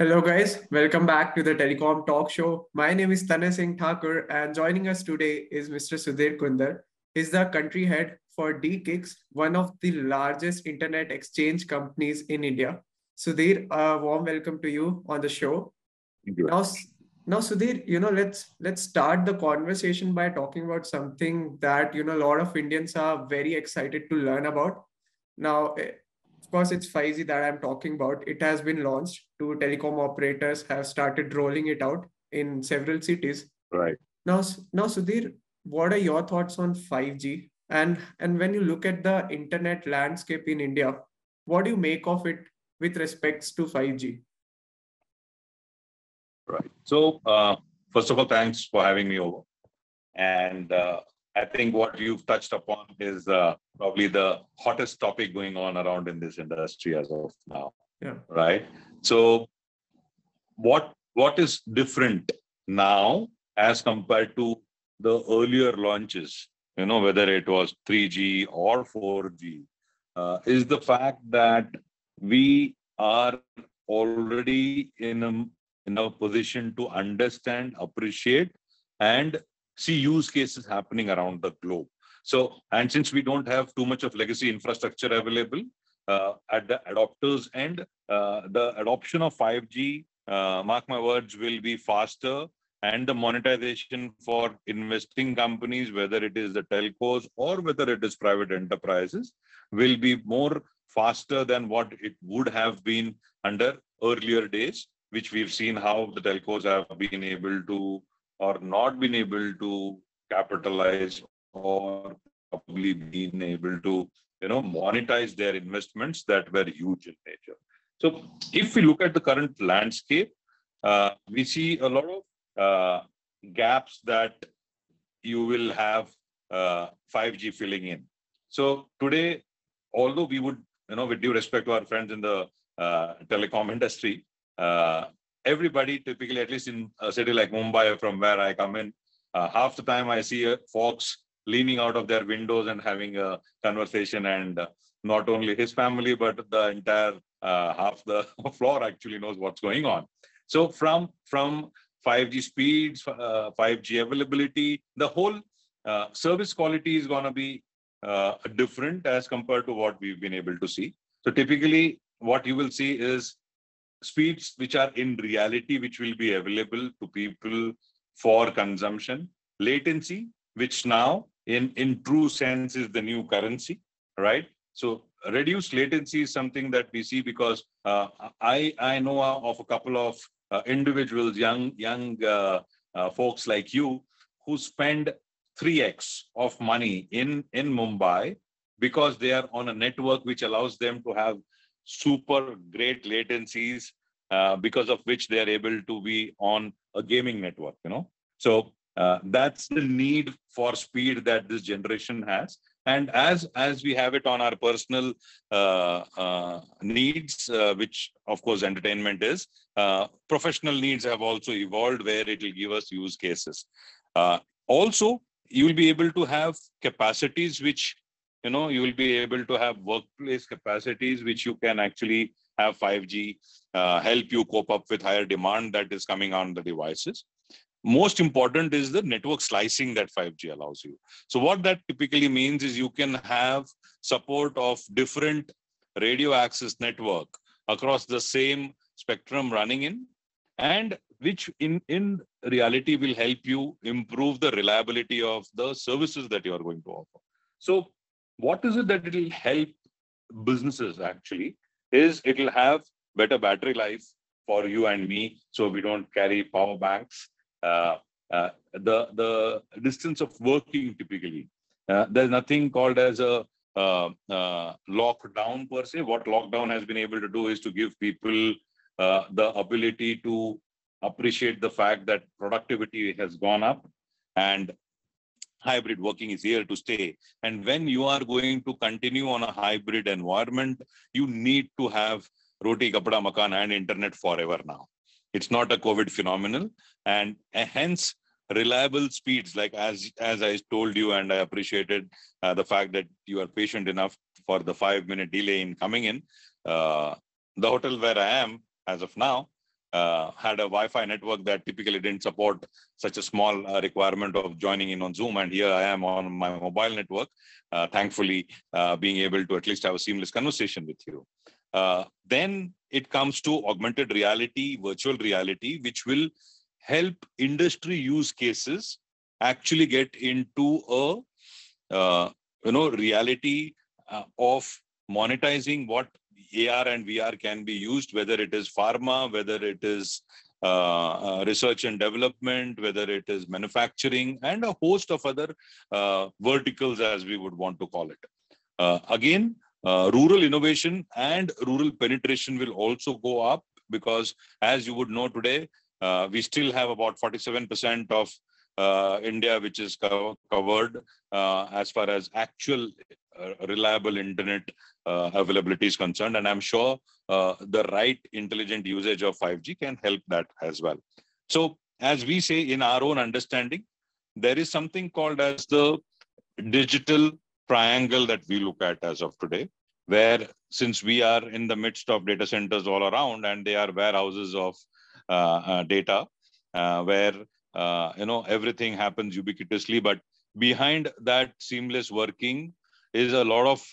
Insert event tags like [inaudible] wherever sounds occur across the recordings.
Hello, guys. Welcome back to the Telecom Talk Show. My name is Tanay Singh Thakur, and joining us today is Mr. Sudhir Kunder. He's the country head for DE-CIX, one of the largest internet exchange companies in India. Sudhir, a warm welcome to you on the show. Thank you. Now, now, Sudhir, you know, let's let's start the conversation by talking about something that you know a lot of Indians are very excited to learn about. Now, eh, course, it's 5G that I'm talking about. It has been launched. Two telecom operators have started rolling it out in several cities. Right. Now, now, Sudhir, what are your thoughts on 5G? And and when you look at the internet landscape in India, what do you make of it with respects to 5G? Right. So, uh, first of all, thanks for having me over. And uh, I think what you've touched upon is uh, probably the hottest topic going on around in this industry as of now. Yeah. Right. So, what what is different now as compared to the earlier launches? You know, whether it was 3G or 4G, uh, is the fact that we are already in a in a position to understand, appreciate, and see use cases happening around the globe. So, and since we don't have too much of legacy infrastructure available uh, at the adopters end, uh, the adoption of 5G, uh, mark my words, will be faster and the monetization for investing companies, whether it is the telcos or whether it is private enterprises, will be more faster than what it would have been under earlier days which we've seen how the telcos have been able to or not been able to capitalize or probably been able to you know monetize their investments that were huge in nature. So if we look at the current landscape uh, we see a lot of uh, gaps that you will have uh, 5g filling in. So today although we would you know with due respect to our friends in the uh, telecom industry uh, everybody typically, at least in a city like Mumbai, from where I come in, uh, half the time I see uh, folks leaning out of their windows and having a conversation, and uh, not only his family, but the entire uh, half the [laughs] floor actually knows what's going on. So from from 5G speeds, 5G uh, availability, the whole uh, service quality is going to be different as compared to what we've been able to see. So typically, what you will see is speeds which are in reality which will be available to people for consumption. Latency which now in in true sense is the new currency right? So reduced latency is something that we see because uh, i i know of a couple of uh, individuals young young uh, uh folks like you who spend 3x of money in in mumbai because they are on a network which allows them to have super great latencies uh, because of which they are able to be on a gaming network you know? So uh, that's the need for speed that this generation has. And as as we have it on our personal uh, uh needs uh, which of course entertainment is professional needs have also evolved where it will give us use cases. Also you will be able to have capacities which you know you will be able to have workplace capacities which you can actually have 5g uh, help you cope up with higher demand that is coming on the devices. Most important is the network slicing that 5g allows you. So what that typically means is you can have support of different radio access network across the same spectrum running in and which in in reality will help you improve the reliability of the services that you are going to offer. So what is it that it will help businesses actually is it will have better battery life for you and me so we don't carry power banks. Uh, uh, the the distance of working typically. Uh, there's nothing called as a uh, uh, lockdown per se. What lockdown has been able to do is to give people uh, the ability to appreciate the fact that productivity has gone up and hybrid working is here to stay. And when you are going to continue on a hybrid environment, you need to have roti, kapada, makan, and internet forever now. It's not a COVID phenomenon. And hence, reliable speeds, like as, as I told you, and I appreciated uh, the fact that you are patient enough for the five minute delay in coming in. Uh, the hotel where I am as of now, uh, had a Wi-Fi network that typically didn't support such a small uh, requirement of joining in on Zoom. And here I am on my mobile network, uh, thankfully uh, being able to at least have a seamless conversation with you. Uh, then it comes to augmented reality, virtual reality, which will help industry use cases actually get into a uh, you know reality of monetizing what AR and VR can be used, whether it is pharma, whether it is uh, uh, research and development, whether it is manufacturing, and a host of other uh, verticals, as we would want to call it. Uh, again, uh, rural innovation and rural penetration will also go up because, as you would know today, uh, we still have about 47% of India which is co covered as far as actual reliable internet uh, availability is concerned. And I'm sure uh, the right intelligent usage of 5G can help that as well. So as we say in our own understanding, there is something called as the digital triangle that we look at as of today, where since we are in the midst of data centers all around and they are warehouses of uh, uh, data, uh, where uh, you know everything happens ubiquitously, but behind that seamless working is a lot of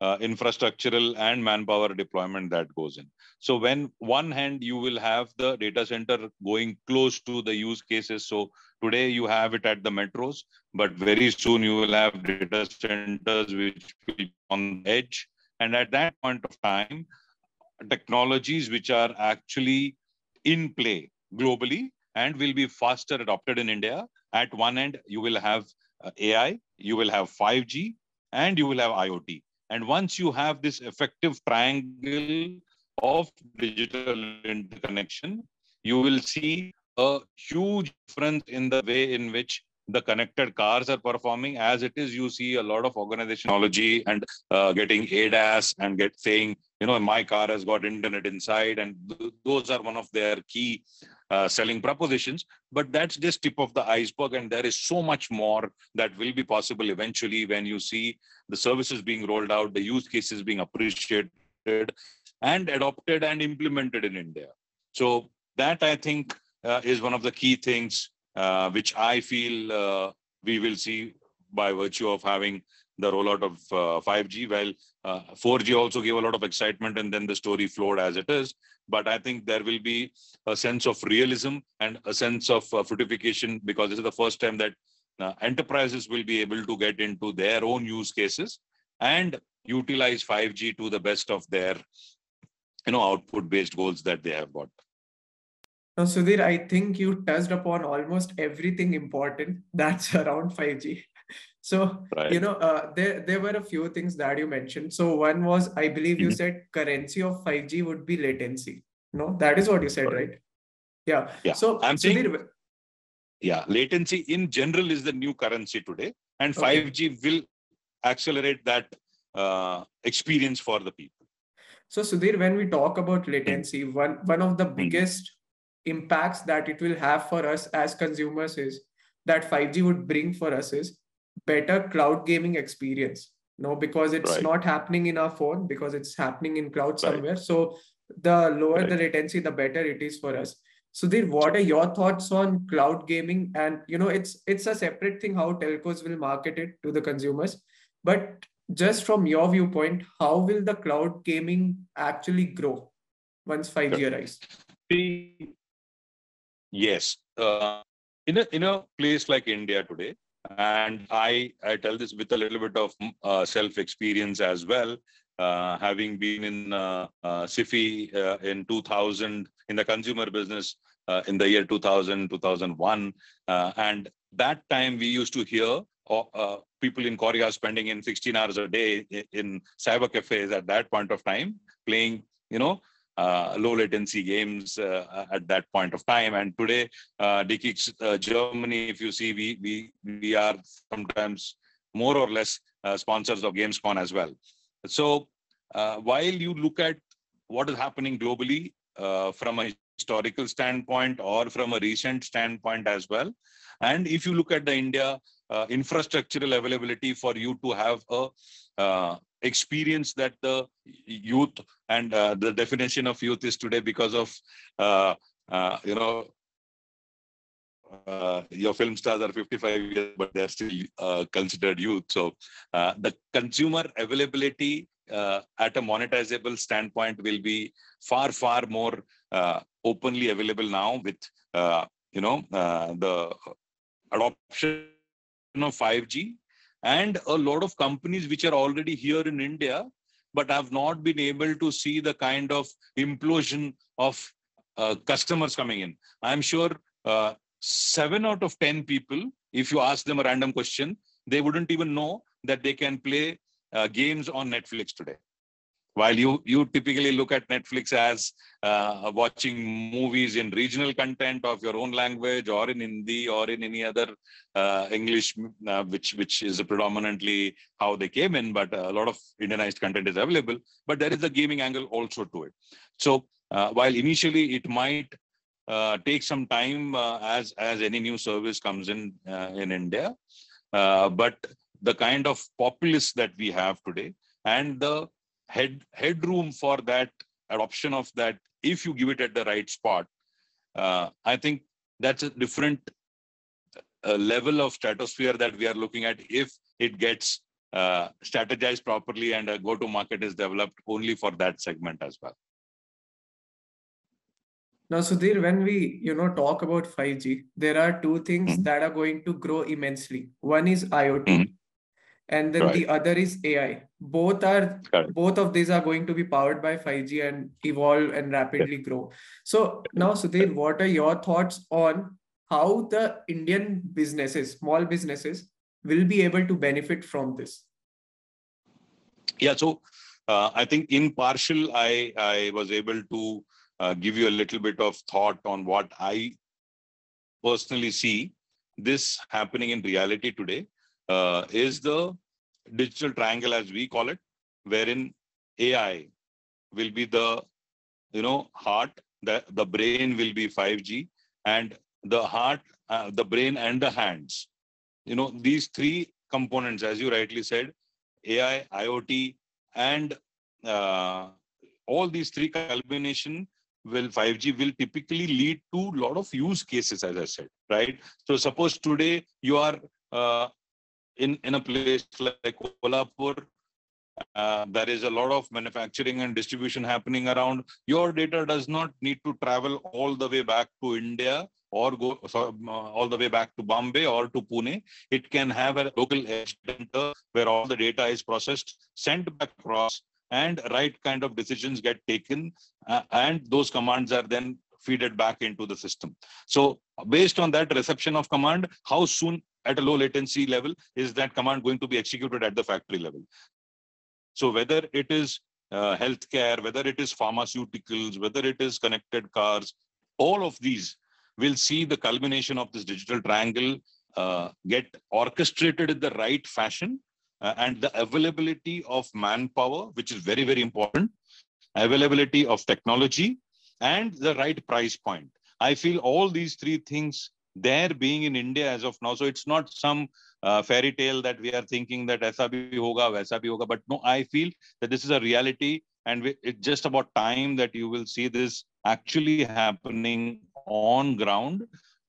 uh, infrastructural and manpower deployment that goes in. So when one hand you will have the data center going close to the use cases. So today you have it at the metros, but very soon you will have data centers which will be on the edge. And at that point of time, technologies which are actually in play globally and will be faster adopted in India. At one end, you will have uh, AI, you will have 5G, and you will have IoT. And once you have this effective triangle of digital interconnection, you will see a huge difference in the way in which the connected cars are performing as it is you see a lot of organization technology and uh, getting adas and get saying you know my car has got internet inside and th- those are one of their key uh, selling propositions but that's just tip of the iceberg and there is so much more that will be possible eventually when you see the services being rolled out the use cases being appreciated and adopted and implemented in india. So that i think uh, is one of the key things uh, which i feel uh, we will see by virtue of having the rollout of 5g uh, while 4g uh, also gave a lot of excitement and then the story flowed as it is but I think there will be a sense of realism and a sense of uh, because this is the first time that uh, enterprises will be able to get into their own use cases and utilize 5G to the best of their you know output based goals that they have got. Now, Sudhir, I think you touched upon almost everything important that's [laughs] around 5G. So, right. you know, uh, there, there were a few things that you mentioned. So, one was, I believe you mm-hmm. said currency of 5G would be latency. No, that is what you said, right? right? Yeah. Yeah. So, I'm saying, yeah, latency in general is the new currency today, and 5G will accelerate that uh, experience for the people. So, Sudhir, when we talk about latency, mm. one, one of the mm. biggest impacts that it will have for us as consumers is that 5G would bring for us is better cloud gaming experience no because it's right. not happening in our phone because it's happening in cloud somewhere. Right. so the lower right. the latency the better it is for us. So then what are your thoughts on cloud gaming? And you know it's it's a separate thing how telcos will market it to the consumers. But just from your viewpoint how will the cloud gaming actually grow once 5g arrives? Yes. Uh, in a in a place like india today and I, I tell this with a little bit of uh, self experience as well. Uh, having been in uh, uh, Sify uh, in 2000 in the consumer business uh, in the year 2000, 2001. Uh, and that time we used to hear people in Korea spending in 16 hours a day in cyber cafes at that point of time, playing, you know, uh, low latency games uh, at that point of time. And today, uh, uh, Germany, if you see, we we we are sometimes more or less uh, sponsors of Gamescom as well. So uh, while you look at what is happening globally uh, from a historical standpoint or from a recent standpoint as well, and if you look at the India infrastructural availability for you to have a experience that the youth and uh, the definition of youth is today because of uh, uh, you know, uh, your film stars are 55 years, but they're still uh, considered youth. So uh, the consumer availability at a monetizable standpoint will be far, far more openly available now with, you know, the adoption of 5G and a lot of companies which are already here in India, but have not been able to see the kind of implosion of customers coming in. I'm sure seven out of 10 people, if you ask them a random question, they wouldn't even know that they can play uh, games on Netflix today. While you, you typically look at Netflix as uh, watching movies in regional content of your own language or in Hindi or in any other uh, English, uh, which, which is predominantly how they came in, but a lot of Indianized content is available. But there is a gaming angle also to it. So uh, while initially it might uh, take some time uh, as as any new service comes in in India. But the kind of populace that we have today and the head headroom for that adoption of that, if you give it at the right spot, uh, I think that's a different uh, level of stratosphere that we are looking at if it gets strategized properly and a go-to-market is developed only for that segment as well. Now, Sudhir, when we you know talk about 5G, there are two things mm-hmm. that are going to grow immensely. One is IoT, mm-hmm. And then right. the other is AI. Both are both of these are going to be powered by 5G and evolve and rapidly grow. So now, Sudhir, what are your thoughts on how the Indian businesses, small businesses, will be able to benefit from this? Yeah, so uh, I think in partial, I I was able to uh, give you a little bit of thought on what I personally see this happening in reality today uh, is the digital triangle as we call it, wherein AI will be the you know heart, the, the brain will be 5G, and the heart, uh, the brain, and the hands. You know, these three components, as you rightly said, AI, IoT, and uh, all these three culmination will 5G will typically lead to a lot of use cases, as I said, right? So suppose today you are uh, in, in a place like Kolhapur, uh, there is a lot of manufacturing and distribution happening around. Your data does not need to travel all the way back to India or go uh, all the way back to Bombay or to Pune. It can have a local edge center where all the data is processed, sent back across, and right kind of decisions get taken uh, and those commands are then feeded back into the system. So based on that reception of command, how soon at a low latency level is that command going to be executed at the factory level? So whether it is uh, healthcare, whether it is pharmaceuticals, whether it is connected cars, all of these will see the culmination of this digital triangle uh, get orchestrated in the right fashion uh, and the availability of manpower, which is very, very important, availability of technology, and the right price point. I feel all these three things there being in India as of now. So it's not some uh, fairy tale that we are thinking that aisa bhi hoga, vaisa bhi hoga. But no, I feel that this is a reality and we, it's just about time that you will see this actually happening on ground.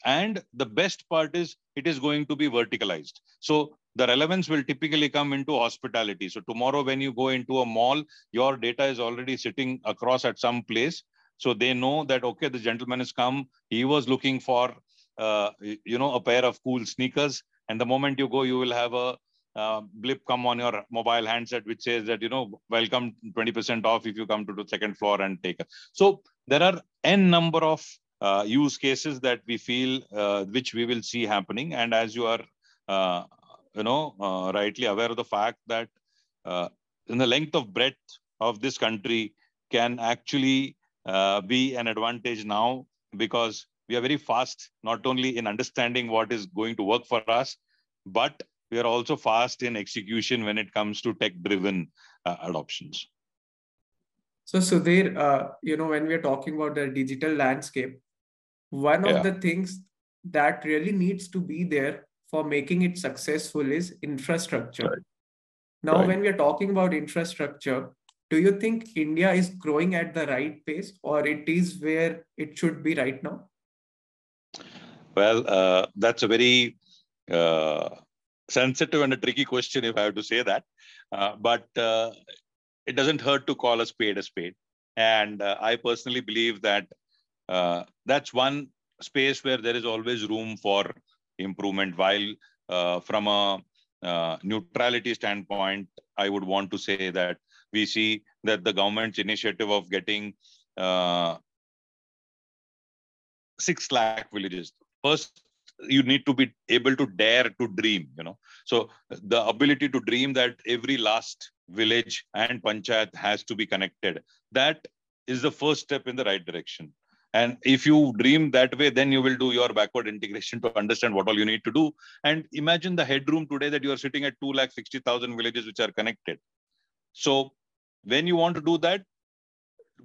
And the best part is it is going to be verticalized. So the relevance will typically come into hospitality. So tomorrow when you go into a mall, your data is already sitting across at some place. So they know that, okay, the gentleman has come. He was looking for, uh, you know, a pair of cool sneakers. And the moment you go, you will have a uh, blip come on your mobile handset, which says that, you know, welcome 20% off if you come to the second floor and take it. So there are n number of uh, use cases that we feel, uh, which we will see happening. And as you are uh, you know, uh, rightly aware of the fact that in the length of breadth of this country can actually be an advantage now because we are very fast, not only in understanding what is going to work for us, but we are also fast in execution when it comes to tech-driven uh, adoptions. So Sudhir, uh, you know, when we are talking about the digital landscape, one yeah. of the things that really needs to be there for making it successful is infrastructure. Right. Now, right. when we are talking about infrastructure, do you think India is growing at the right pace or it is where it should be right now? Well, uh, that's a very uh, sensitive and a tricky question, if I have to say that. Uh, but uh, it doesn't hurt to call a spade a spade. And uh, I personally believe that uh, that's one space where there is always room for improvement. While from a neutrality standpoint, I would want to say that we see that the government's initiative of getting six lakh villages. First, you need to be able to dare to dream. You know, so the ability to dream that every last village and panchayat has to be connected. That is the first step in the right direction. And if you dream that way, then you will do your backward integration to understand what all you need to do. And imagine the headroom today that you are sitting at 2 lakh 60,000 villages which are connected. So when you want to do that,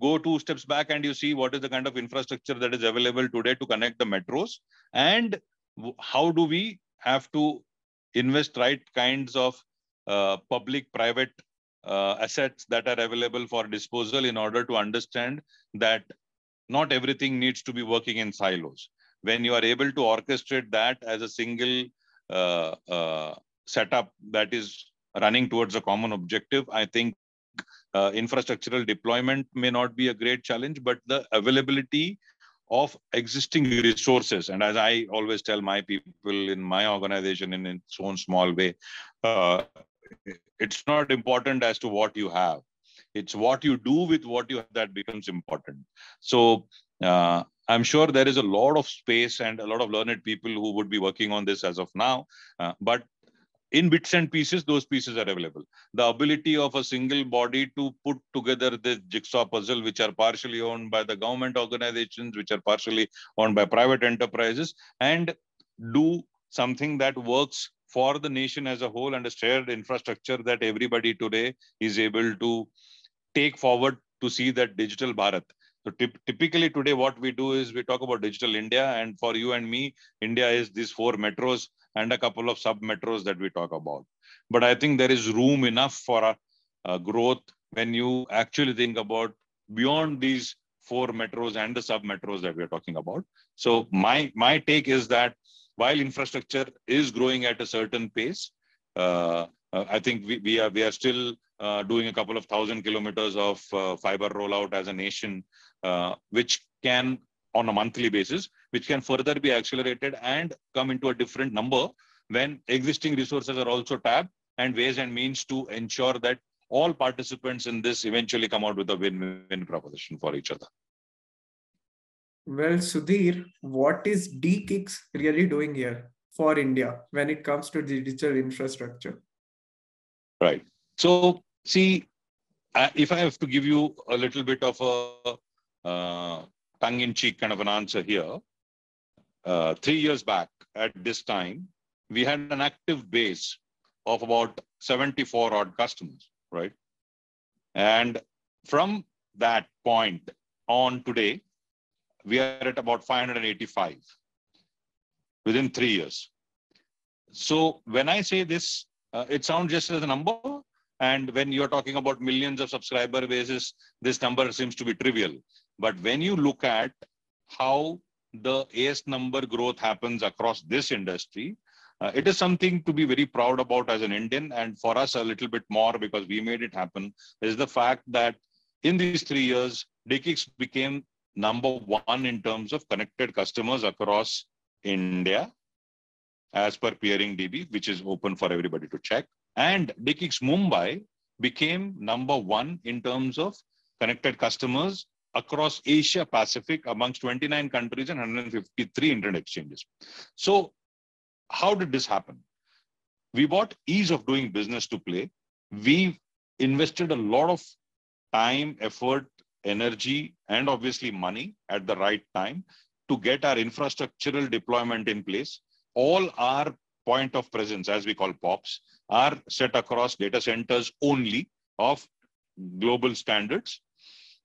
go two steps back and you see what is the kind of infrastructure that is available today to connect the metros and how do we have to invest right kinds of uh, public private uh, assets that are available for disposal in order to understand that not everything needs to be working in silos. When you are able to orchestrate that as a single uh, uh setup that is running towards a common objective i think uh, infrastructural deployment may not be a great challenge, but the availability of existing resources. And as I always tell my people in my organization in its own small way, uh, it's not important as to what you have. It's what you do with what you have that becomes important. So uh, I'm sure there is a lot of space and a lot of learned people who would be working on this as of now. Uh, but in bits and pieces, those pieces are available. The ability of a single body to put together this jigsaw puzzle, which are partially owned by the government organizations, which are partially owned by private enterprises, and do something that works for the nation as a whole and a shared infrastructure that everybody today is able to take forward to see that digital Bharat. So typically today, what we do is we talk about digital India, and for you and me, India is these four metros and a couple of sub metros that we talk about. But I think there is room enough for a, a growth when you actually think about beyond these four metros and the sub metros that we're talking about. So my my take is that while infrastructure is growing at a certain pace, uh, uh I think we, we are we are still uh, doing a couple of thousand kilometers of uh, fiber rollout as a nation, uh, which can on a monthly basis, which can further be accelerated and come into a different number when existing resources are also tapped and ways and means to ensure that all participants in this eventually come out with a win-win proposition for each other. Well, Sudhir, what is DE-CIX really doing here for India when it comes to digital infrastructure? Right. So, see, if I have to give you a little bit of a uh, tongue-in-cheek kind of an answer here. Uh, three years back at this time, we had an active base of about 74 odd customers, right? And from that point on today, we are at about 585 within three years. So when I say this, uh, it sounds just as a number. And when you're talking about millions of subscriber bases, this number seems to be trivial. But when you look at how the AS number growth happens across this industry, uh, it is something to be very proud about as an Indian. And for us, a little bit more because we made it happen is the fact that in these three years, DE-CIX became number one in terms of connected customers across India as per Peering DB, which is open for everybody to check. And DE-CIX Mumbai became number one in terms of connected customers across Asia Pacific amongst 29 countries and 153 internet exchanges. So, how did this happen? We bought ease of doing business to play. We invested a lot of time, effort, energy, and obviously money at the right time to get our infrastructural deployment in place. All our point of presence, as we call POPs, are set across data centers only of global standards.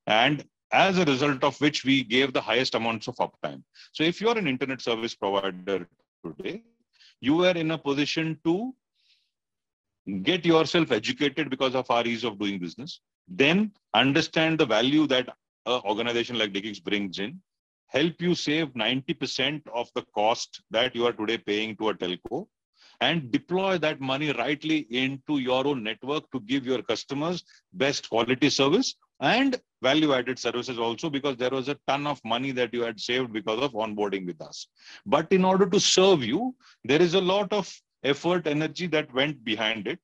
And as a result of which we gave the highest amounts of uptime. So if you're an internet service provider today, you are in a position to get yourself educated because of our ease of doing business. then understand the value that an organization like DE-CIX brings in, help you save 90% of the cost that you are today paying to a telco, and deploy that money rightly into your own network to give your customers best quality service and value added services also because there was a ton of money that you had saved because of onboarding with us. But in order to serve you there is a lot of effort energy that went behind it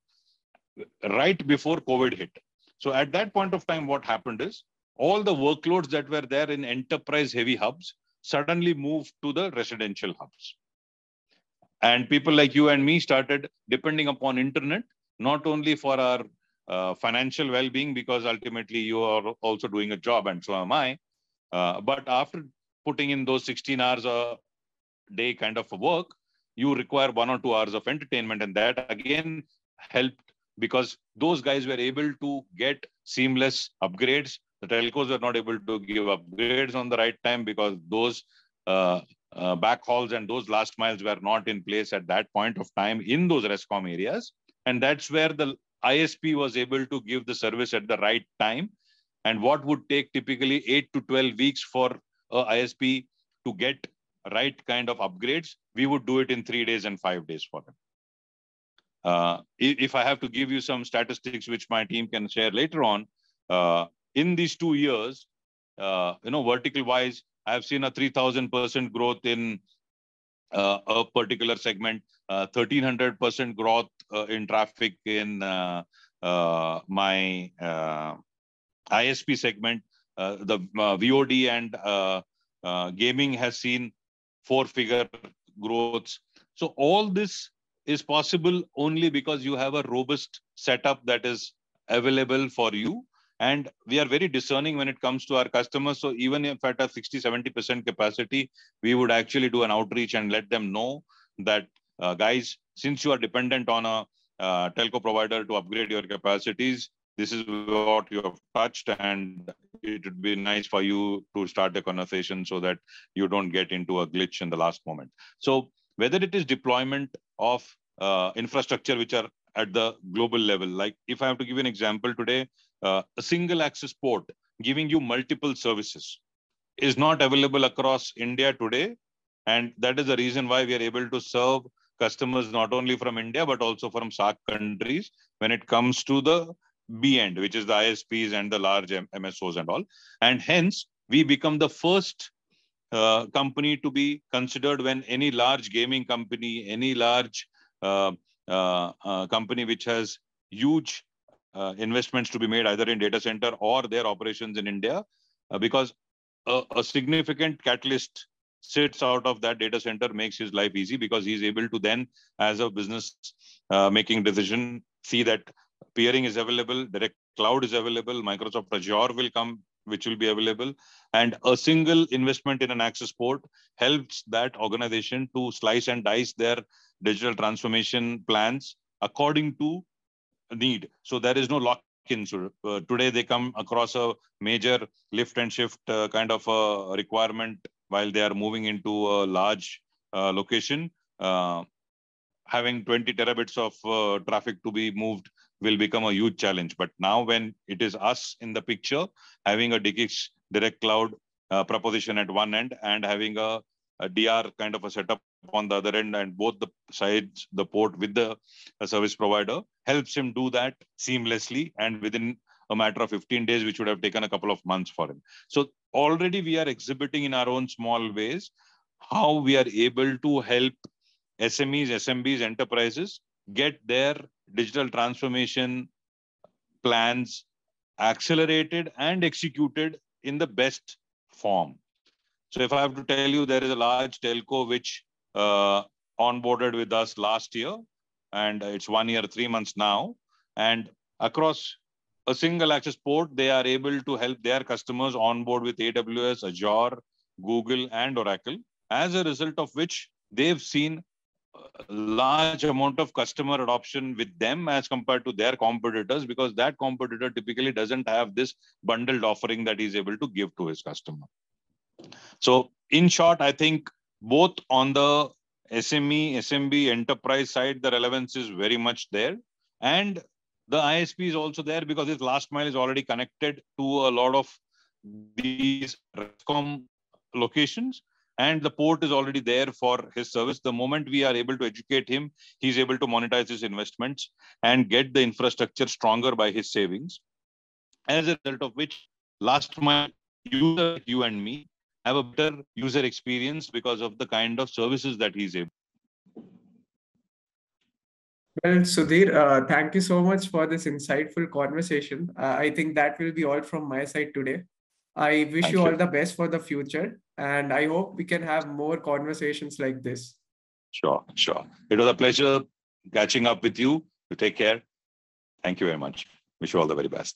right before covid hit. So at that point of time what happened is all the workloads that were there in enterprise heavy hubs suddenly moved to the residential hubs. And people like you and me started depending upon internet not only for our uh, financial well-being because ultimately you are also doing a job and so am i. Uh, but after putting in those 16 hours a day kind of work you require one or two hours of entertainment and that again helped because those guys were able to get seamless upgrades. The telcos were not able to give upgrades on the right time because those uh, uh, backhauls and those last miles were not in place at that point of time in those rescom areas. And that's where the isp was able to give the service at the right time. And what would take typically 8 to 12 weeks for a isp to get right kind of upgrades we would do it in 3 days and 5 days for them. Uh, if i have to give you some statistics which my team can share later on uh, in these 2 years uh, you know vertical wise I've seen a 3000% growth in uh, a particular segment, uh, 1300% growth uh, in traffic in uh, uh, my uh, ISP segment. the VOD and gaming has seen four figure growths. So all this is possible only because you have a robust setup that is available for you and we are very discerning when it comes to our customers so even if at a 60 70% capacity we would actually do an outreach and let them know that uh, guys since you are dependent on a uh, telco provider to upgrade your capacities this is what you have touched and it would be nice for you to start a conversation so that you don't get into a glitch in the last moment so whether it is deployment of uh, infrastructure which are at the global level like if i have to give you an example today uh, a single access port giving you multiple services is not available across India today. And that is the reason why we are able to serve customers not only from India, but also from SAARC countries when it comes to the B end, which is the ISPs and the large MSOs and all. And hence, we become the first uh, company to be considered when any large gaming company, any large uh, uh, uh company which has huge uh, investments to be made either in data center or their operations in India, uh, because a, a, significant catalyst sits out of that data center makes his life easy because he's able to then, as a business uh, making decision, see that peering is available, direct cloud is available, Microsoft Azure will come, which will be available, and a single investment in an access port helps that organization to slice and dice their digital transformation plans according to need. So there is no lock-in. So uh, today they come across a major lift and shift uh, kind of a requirement while they are moving into a large uh, location. Uh, having 20 terabits of uh, traffic to be moved will become a huge challenge. But now when it is us in the picture, having a DE-CIX direct cloud proposition at one end and having a, a DR kind of a setup on the other end and both the sides, the port with the service provider helps him do that seamlessly and within a matter of 15 days, which would have taken a couple of months for him. So already we are exhibiting in our own small ways how we are able to help SMEs, SMBs, enterprises get their digital transformation plans accelerated and executed in the best form. So if I have to tell you, there is a large telco which uh, onboarded with us last year, and it's one year, three months now. And across a single access port, they are able to help their customers onboard with AWS, Azure, Google, and Oracle. As a result of which, they've seen a large amount of customer adoption with them as compared to their competitors because that competitor typically doesn't have this bundled offering that he's able to give to his customer. So, in short, I think both on the SME, SMB enterprise side, the relevance is very much there. And the ISP is also there because his last mile is already connected to a lot of these RESCOM locations and the port is already there for his service. The moment we are able to educate him, he's able to monetize his investments and get the infrastructure stronger by his savings. As a result of which, last mile user, you and me, have a better user experience because of the kind of services that he's able. Well, Sudhir, uh, thank you so much for this insightful conversation. Uh, I think that will be all from my side today. I wish you, you all the best for the future, and I hope we can have more conversations like this. Sure, sure. It was a pleasure catching up with you. You take care. Thank you very much. Wish you all the very best.